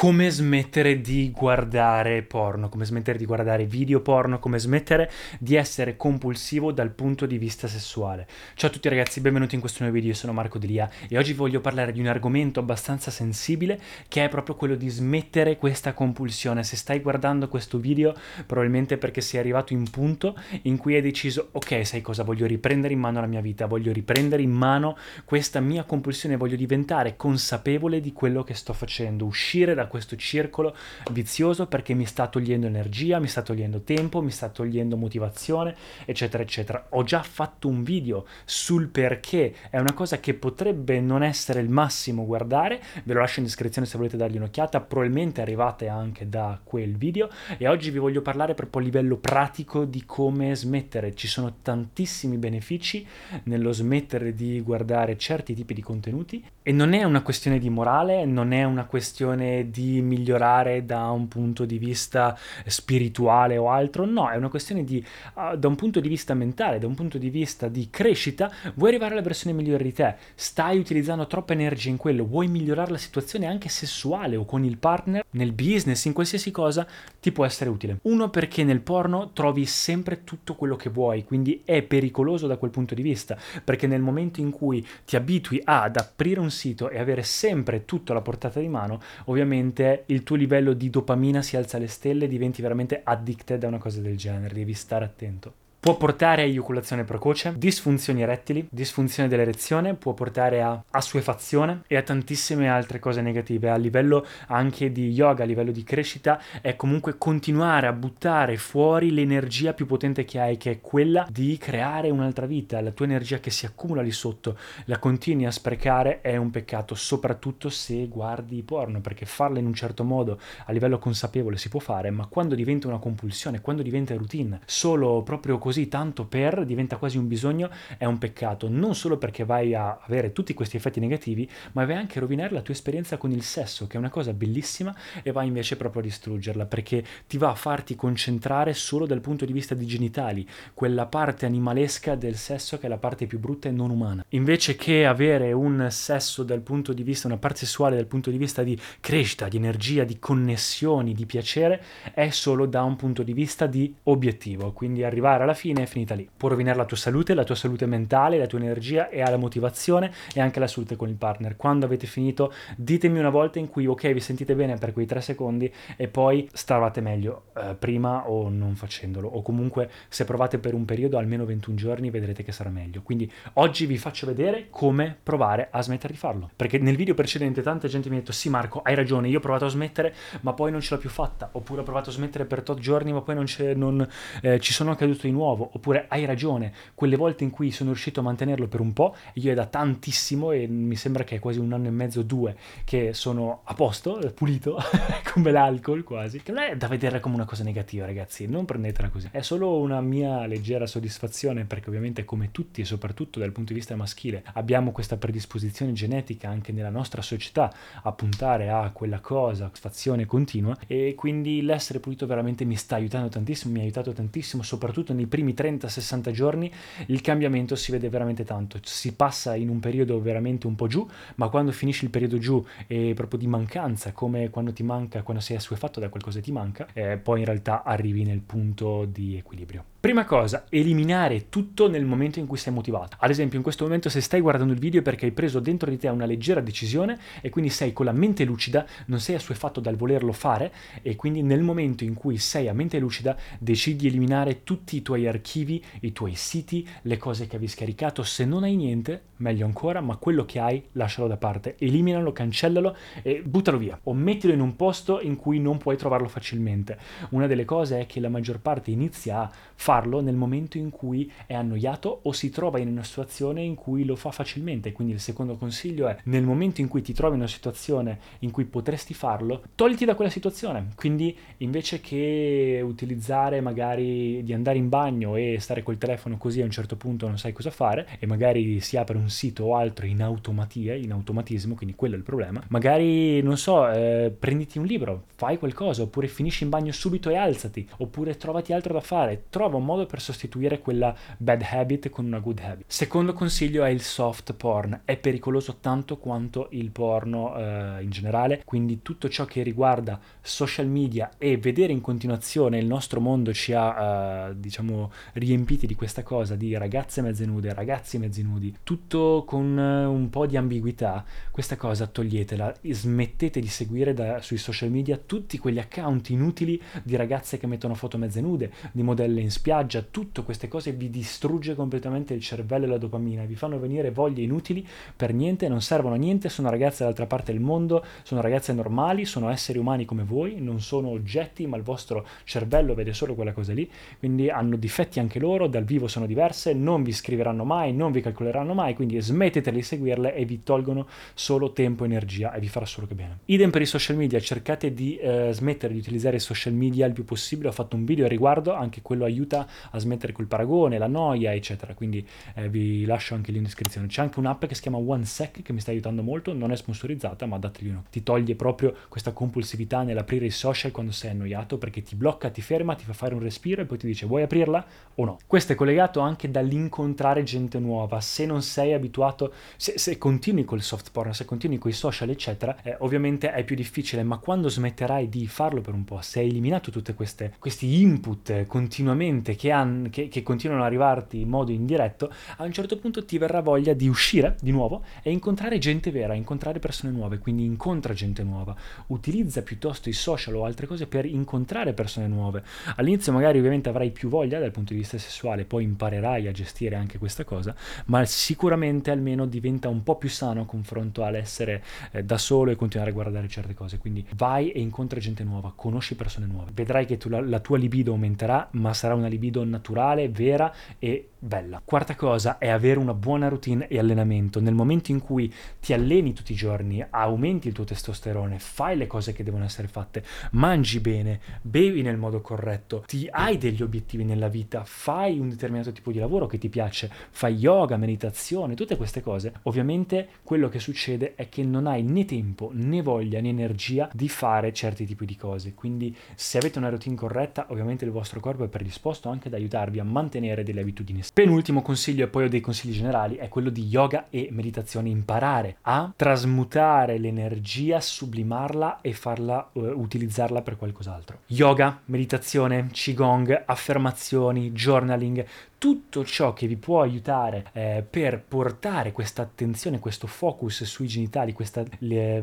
come smettere di guardare porno, come smettere di guardare video porno, come smettere di essere compulsivo dal punto di vista sessuale. Ciao a tutti ragazzi, benvenuti in questo nuovo video, io sono Marco Delia e oggi voglio parlare di un argomento abbastanza sensibile che è proprio quello di smettere questa compulsione. Se stai guardando questo video probabilmente perché sei arrivato in punto in cui hai deciso ok sai cosa, voglio riprendere in mano la mia vita, voglio riprendere in mano questa mia compulsione, voglio diventare consapevole di quello che sto facendo, uscire da questo circolo vizioso perché mi sta togliendo energia, mi sta togliendo tempo, mi sta togliendo motivazione, eccetera, eccetera. Ho già fatto un video sul perché, è una cosa che potrebbe non essere il massimo guardare, ve lo lascio in descrizione se volete dargli un'occhiata, probabilmente arrivate anche da quel video. E oggi vi voglio parlare proprio a livello pratico di come smettere. Ci sono tantissimi benefici nello smettere di guardare certi tipi di contenuti. E non è una questione di morale, non è una questione di migliorare da un punto di vista spirituale o altro, no, è una questione di, uh, da un punto di vista mentale, da un punto di vista di crescita, vuoi arrivare alla versione migliore di te, stai utilizzando troppa energia in quello, vuoi migliorare la situazione anche sessuale o con il partner, nel business, in qualsiasi cosa, ti può essere utile. Uno perché nel porno trovi sempre tutto quello che vuoi, quindi è pericoloso da quel punto di vista, perché nel momento in cui ti abitui ad aprire un sito e avere sempre tutto alla portata di mano, ovviamente veramente il tuo livello di dopamina si alza alle stelle diventi veramente addicted a una cosa del genere, devi stare attento. Può portare a eiaculazione precoce, disfunzioni erettili, disfunzione dell'erezione, può portare a assuefazione e a tantissime altre cose negative. A livello anche di yoga, a livello di crescita, è comunque continuare a buttare fuori l'energia più potente che hai, che è quella di creare un'altra vita. La tua energia che si accumula lì sotto, la continui a sprecare, è un peccato, soprattutto se guardi porno, perché farla in un certo modo a livello consapevole si può fare, ma quando diventa una compulsione, quando diventa routine, solo proprio così così tanto per, diventa quasi un bisogno, è un peccato, non solo perché vai a avere tutti questi effetti negativi, ma vai anche a rovinare la tua esperienza con il sesso, che è una cosa bellissima, e vai invece proprio a distruggerla, perché ti va a farti concentrare solo dal punto di vista di genitali, quella parte animalesca del sesso che è la parte più brutta e non umana. Invece che avere un sesso dal punto di vista, una parte sessuale dal punto di vista di crescita, di energia, di connessioni, di piacere, è solo da un punto di vista di obiettivo, quindi arrivare alla fine è finita lì. Può rovinare la tua salute, la tua salute mentale, la tua energia e la motivazione e anche la salute con il partner. Quando avete finito, ditemi una volta in cui ok, vi sentite bene per quei tre secondi e poi stavate meglio eh, prima o non facendolo. O comunque se provate per un periodo, almeno 21 giorni, vedrete che sarà meglio. Quindi oggi vi faccio vedere come provare a smettere di farlo. Perché nel video precedente tanta gente mi ha detto sì Marco, hai ragione, io ho provato a smettere ma poi non ce l'ho più fatta. Oppure ho provato a smettere per tot giorni ma poi non, non eh, ci sono caduto di nuovo nuovo, oppure hai ragione, quelle volte in cui sono riuscito a mantenerlo per un po', io è da tantissimo e mi sembra che è quasi un anno e mezzo, due, che sono a posto, pulito, come l'alcol quasi, che non è da vedere come una cosa negativa ragazzi, non prendetela così, è solo una mia leggera soddisfazione perché ovviamente come tutti e soprattutto dal punto di vista maschile abbiamo questa predisposizione genetica anche nella nostra società a puntare a quella cosa, soddisfazione continua e quindi l'essere pulito veramente mi sta aiutando tantissimo, mi ha aiutato tantissimo soprattutto nei primi 30-60 giorni il cambiamento si vede veramente tanto. Si passa in un periodo veramente un po' giù, ma quando finisce il periodo giù e proprio di mancanza, come quando ti manca, quando sei assuefatto da qualcosa e ti manca, eh, poi in realtà arrivi nel punto di equilibrio. Prima cosa, eliminare tutto nel momento in cui sei motivato. Ad esempio, in questo momento se stai guardando il video perché hai preso dentro di te una leggera decisione e quindi sei con la mente lucida, non sei assuefatto dal volerlo fare e quindi nel momento in cui sei a mente lucida decidi di eliminare tutti i tuoi archivi, i tuoi siti, le cose che avevi scaricato. Se non hai niente, meglio ancora, ma quello che hai lascialo da parte, eliminalo, cancellalo e buttalo via o mettilo in un posto in cui non puoi trovarlo facilmente. Una delle cose è che la maggior parte inizia a fare farlo nel momento in cui è annoiato o si trova in una situazione in cui lo fa facilmente. Quindi il secondo consiglio è nel momento in cui ti trovi in una situazione in cui potresti farlo, togliti da quella situazione. Quindi invece che utilizzare magari di andare in bagno e stare col telefono così a un certo punto non sai cosa fare e magari si apre un sito o altro in automatia, in automatismo, quindi quello è il problema. Magari non so, eh, prenditi un libro, fai qualcosa oppure finisci in bagno subito e alzati, oppure trovati altro da fare, trova un modo per sostituire quella bad habit con una good habit. Secondo consiglio è il soft porn, è pericoloso tanto quanto il porno eh, in generale, quindi tutto ciò che riguarda social media e vedere in continuazione il nostro mondo ci ha eh, diciamo riempiti di questa cosa di ragazze mezze nude, ragazzi mezzi nudi, tutto con eh, un po' di ambiguità, questa cosa toglietela, smettete di seguire da, sui social media tutti quegli account inutili di ragazze che mettono foto mezze nude, di modelle in spiaggia, tutte queste cose vi distrugge completamente il cervello e la dopamina, vi fanno venire voglie inutili per niente, non servono a niente, sono ragazze dall'altra parte del mondo, sono ragazze normali, sono esseri umani come voi, non sono oggetti, ma il vostro cervello vede solo quella cosa lì, quindi hanno difetti anche loro, dal vivo sono diverse, non vi scriveranno mai, non vi calcoleranno mai, quindi smetteteli di seguirle e vi tolgono solo tempo e energia e vi farà solo che bene. Idem per i social media, cercate di eh, smettere di utilizzare i social media il più possibile, ho fatto un video a riguardo, anche quello aiuta a smettere col paragone, la noia, eccetera, quindi eh, vi lascio anche lì in descrizione. C'è anche un'app che si chiama OneSec che mi sta aiutando molto, non è sponsorizzata, ma dategli uno. Ti toglie proprio questa compulsività nell'aprire i social quando sei annoiato perché ti blocca, ti ferma, ti fa fare un respiro e poi ti dice vuoi aprirla o no. Questo è collegato anche dall'incontrare gente nuova. Se non sei abituato, se, se continui col soft porn, se continui con i social, eccetera, eh, ovviamente è più difficile, ma quando smetterai di farlo per un po', se hai eliminato tutti questi input continuamente che, han, che, che continuano ad arrivarti in modo indiretto, a un certo punto ti verrà voglia di uscire di nuovo e incontrare gente vera, incontrare persone nuove, quindi incontra gente nuova, utilizza piuttosto i social o altre cose per incontrare persone nuove. All'inizio magari ovviamente avrai più voglia dal punto di vista sessuale, poi imparerai a gestire anche questa cosa, ma sicuramente almeno diventa un po' più sano confronto all'essere eh, da solo e continuare a guardare certe cose. Quindi vai e incontra gente nuova, conosci persone nuove. Vedrai che tu, la, la tua libido aumenterà, ma sarà una libido naturale, vera e bella. Quarta cosa è avere una buona routine e allenamento. Nel momento in cui ti alleni tutti i giorni, aumenti il tuo testosterone, fai le cose che devono essere fatte, mangi bene, bevi nel modo corretto, ti hai degli obiettivi nella vita, fai un determinato tipo di lavoro che ti piace, fai yoga, meditazione, tutte queste cose, ovviamente quello che succede è che non hai né tempo, né voglia, né energia di fare certi tipi di cose. Quindi se avete una routine corretta, ovviamente il vostro corpo è predisposto anche ad aiutarvi a mantenere delle abitudini Penultimo consiglio, e poi ho dei consigli generali, è quello di yoga e meditazione. Imparare a trasmutare l'energia, sublimarla e farla uh, utilizzarla per qualcos'altro. Yoga, meditazione, qigong, affermazioni, journaling, tutto ciò che vi può aiutare eh, per portare questa attenzione, questo focus sui genitali, questa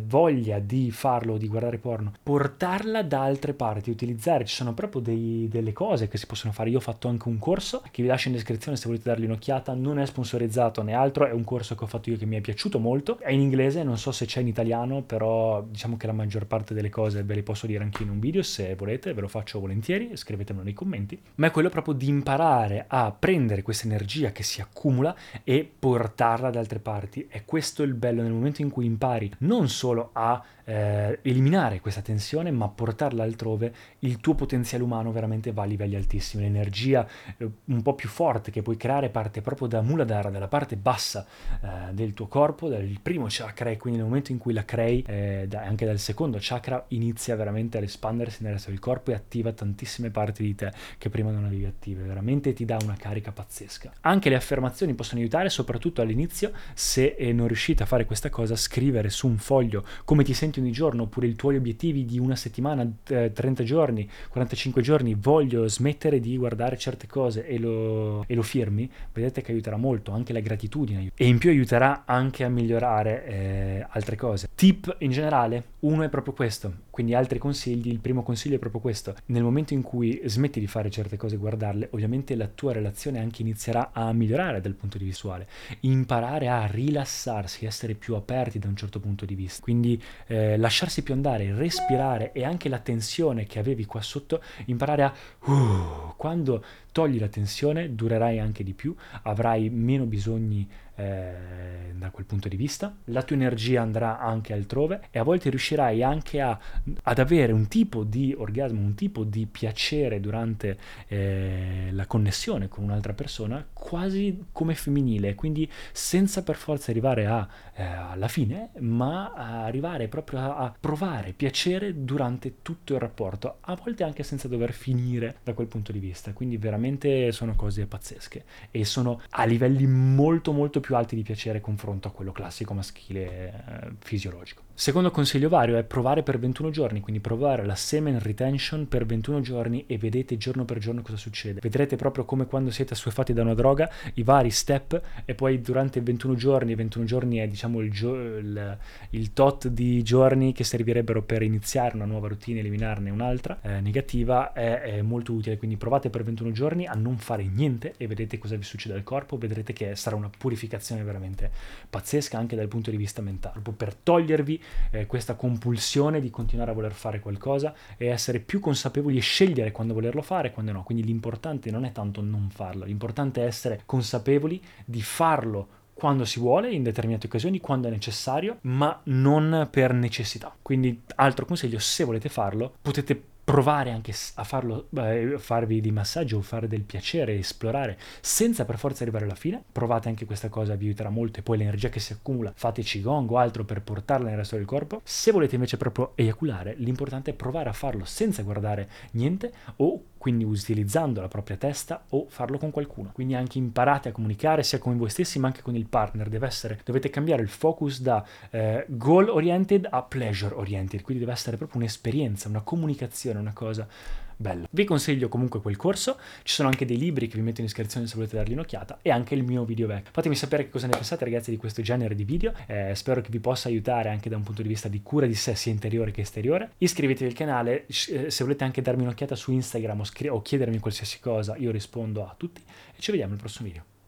voglia di farlo, di guardare porno, portarla da altre parti, utilizzare, ci sono proprio dei, delle cose che si possono fare. Io ho fatto anche un corso che vi lascio in descrizione se volete dargli un'occhiata, non è sponsorizzato né altro, è un corso che ho fatto io che mi è piaciuto molto, è in inglese, non so se c'è in italiano, però diciamo che la maggior parte delle cose ve le posso dire anche in un video se volete, ve lo faccio volentieri, scrivetemelo nei commenti, ma è quello proprio di imparare a prendere questa energia che si accumula e portarla da altre parti. E questo è il bello nel momento in cui impari non solo a eh, eliminare questa tensione, ma portarla altrove, il tuo potenziale umano veramente va a livelli altissimi. L'energia eh, un po' più forte che puoi creare parte proprio da Muladhara, dalla parte bassa eh, del tuo corpo, dal primo chakra, e quindi nel momento in cui la crei, eh, da, anche dal secondo chakra, inizia veramente ad espandersi nel resto del corpo e attiva tantissime parti di te che prima non avevi attive. Veramente ti dà una carica pazzesca. Anche le affermazioni possono aiutare, soprattutto all'inizio, se eh, non riuscite a fare questa cosa, scrivere su un foglio come ti senti ogni giorno, oppure i tuoi obiettivi di una settimana, 30 giorni, 45 giorni, voglio smettere di guardare certe cose e lo, e lo firmi, vedete che aiuterà molto, anche la gratitudine. E in più aiuterà anche a migliorare eh, altre cose. Tip in generale, uno è proprio questo, quindi altri consigli, il primo consiglio è proprio questo. Nel momento in cui smetti di fare certe cose guardarle, ovviamente la tua relazione anche inizierà a migliorare dal punto di visuale, imparare a rilassarsi, essere più aperti da un certo punto di vista. Quindi eh, lasciarsi più andare, respirare e anche la tensione che avevi qua sotto, imparare a... Uh, quando togli la tensione durerai anche di più, avrai meno bisogni eh, da quel punto di vista, la tua energia andrà anche altrove e a volte riuscirai anche a, ad avere un tipo di orgasmo, un tipo di piacere durante eh, la connessione con un'altra persona quasi come femminile, quindi senza per forza arrivare a, eh, alla fine, ma arrivare proprio a, a provare piacere durante tutto il rapporto, a volte anche senza dover finire da quel punto di vista, quindi veramente sono cose pazzesche e sono a livelli molto molto più alti di piacere confronto a quello classico maschile eh, fisiologico. Secondo consiglio vario è provare per 21 giorni, quindi provare la semen retention per 21 giorni e vedete giorno per giorno cosa succede. Vedrete proprio come quando siete assuefatti da una droga, i vari step e poi durante 21 giorni, 21 giorni è diciamo il, gio- il, il tot di giorni che servirebbero per iniziare una nuova routine, eliminarne un'altra eh, negativa, è, è molto utile. Quindi provate per 21 giorni a non fare niente e vedete cosa vi succede al corpo, vedrete che sarà una purificazione veramente pazzesca anche dal punto di vista mentale, proprio per togliervi eh, questa compulsione di continuare a voler fare qualcosa e essere più consapevoli e scegliere quando volerlo fare e quando no. Quindi l'importante non è tanto non farlo, l'importante è essere consapevoli di farlo quando si vuole, in determinate occasioni, quando è necessario, ma non per necessità. Quindi, altro consiglio, se volete farlo, potete provare anche a farlo, eh, farvi di massaggio o fare del piacere, esplorare senza per forza arrivare alla fine. Provate anche questa cosa, vi aiuterà molto e poi l'energia che si accumula, fate qigong o altro per portarla nel resto del corpo. Se volete invece proprio eiaculare, l'importante è provare a farlo senza guardare niente o quindi utilizzando la propria testa o farlo con qualcuno. Quindi anche imparate a comunicare sia con voi stessi ma anche con il partner. Deve essere, dovete cambiare il focus da eh, goal oriented a pleasure oriented, quindi deve essere proprio un'esperienza, una comunicazione, una cosa bello. Vi consiglio comunque quel corso, ci sono anche dei libri che vi metto in descrizione se volete dargli un'occhiata e anche il mio video vecchio. Fatemi sapere che cosa ne pensate ragazzi di questo genere di video, eh, spero che vi possa aiutare anche da un punto di vista di cura di sé sia interiore che esteriore. Iscrivetevi al canale, eh, se volete anche darmi un'occhiata su Instagram o, scri- o chiedermi qualsiasi cosa, io rispondo a tutti e ci vediamo nel prossimo video.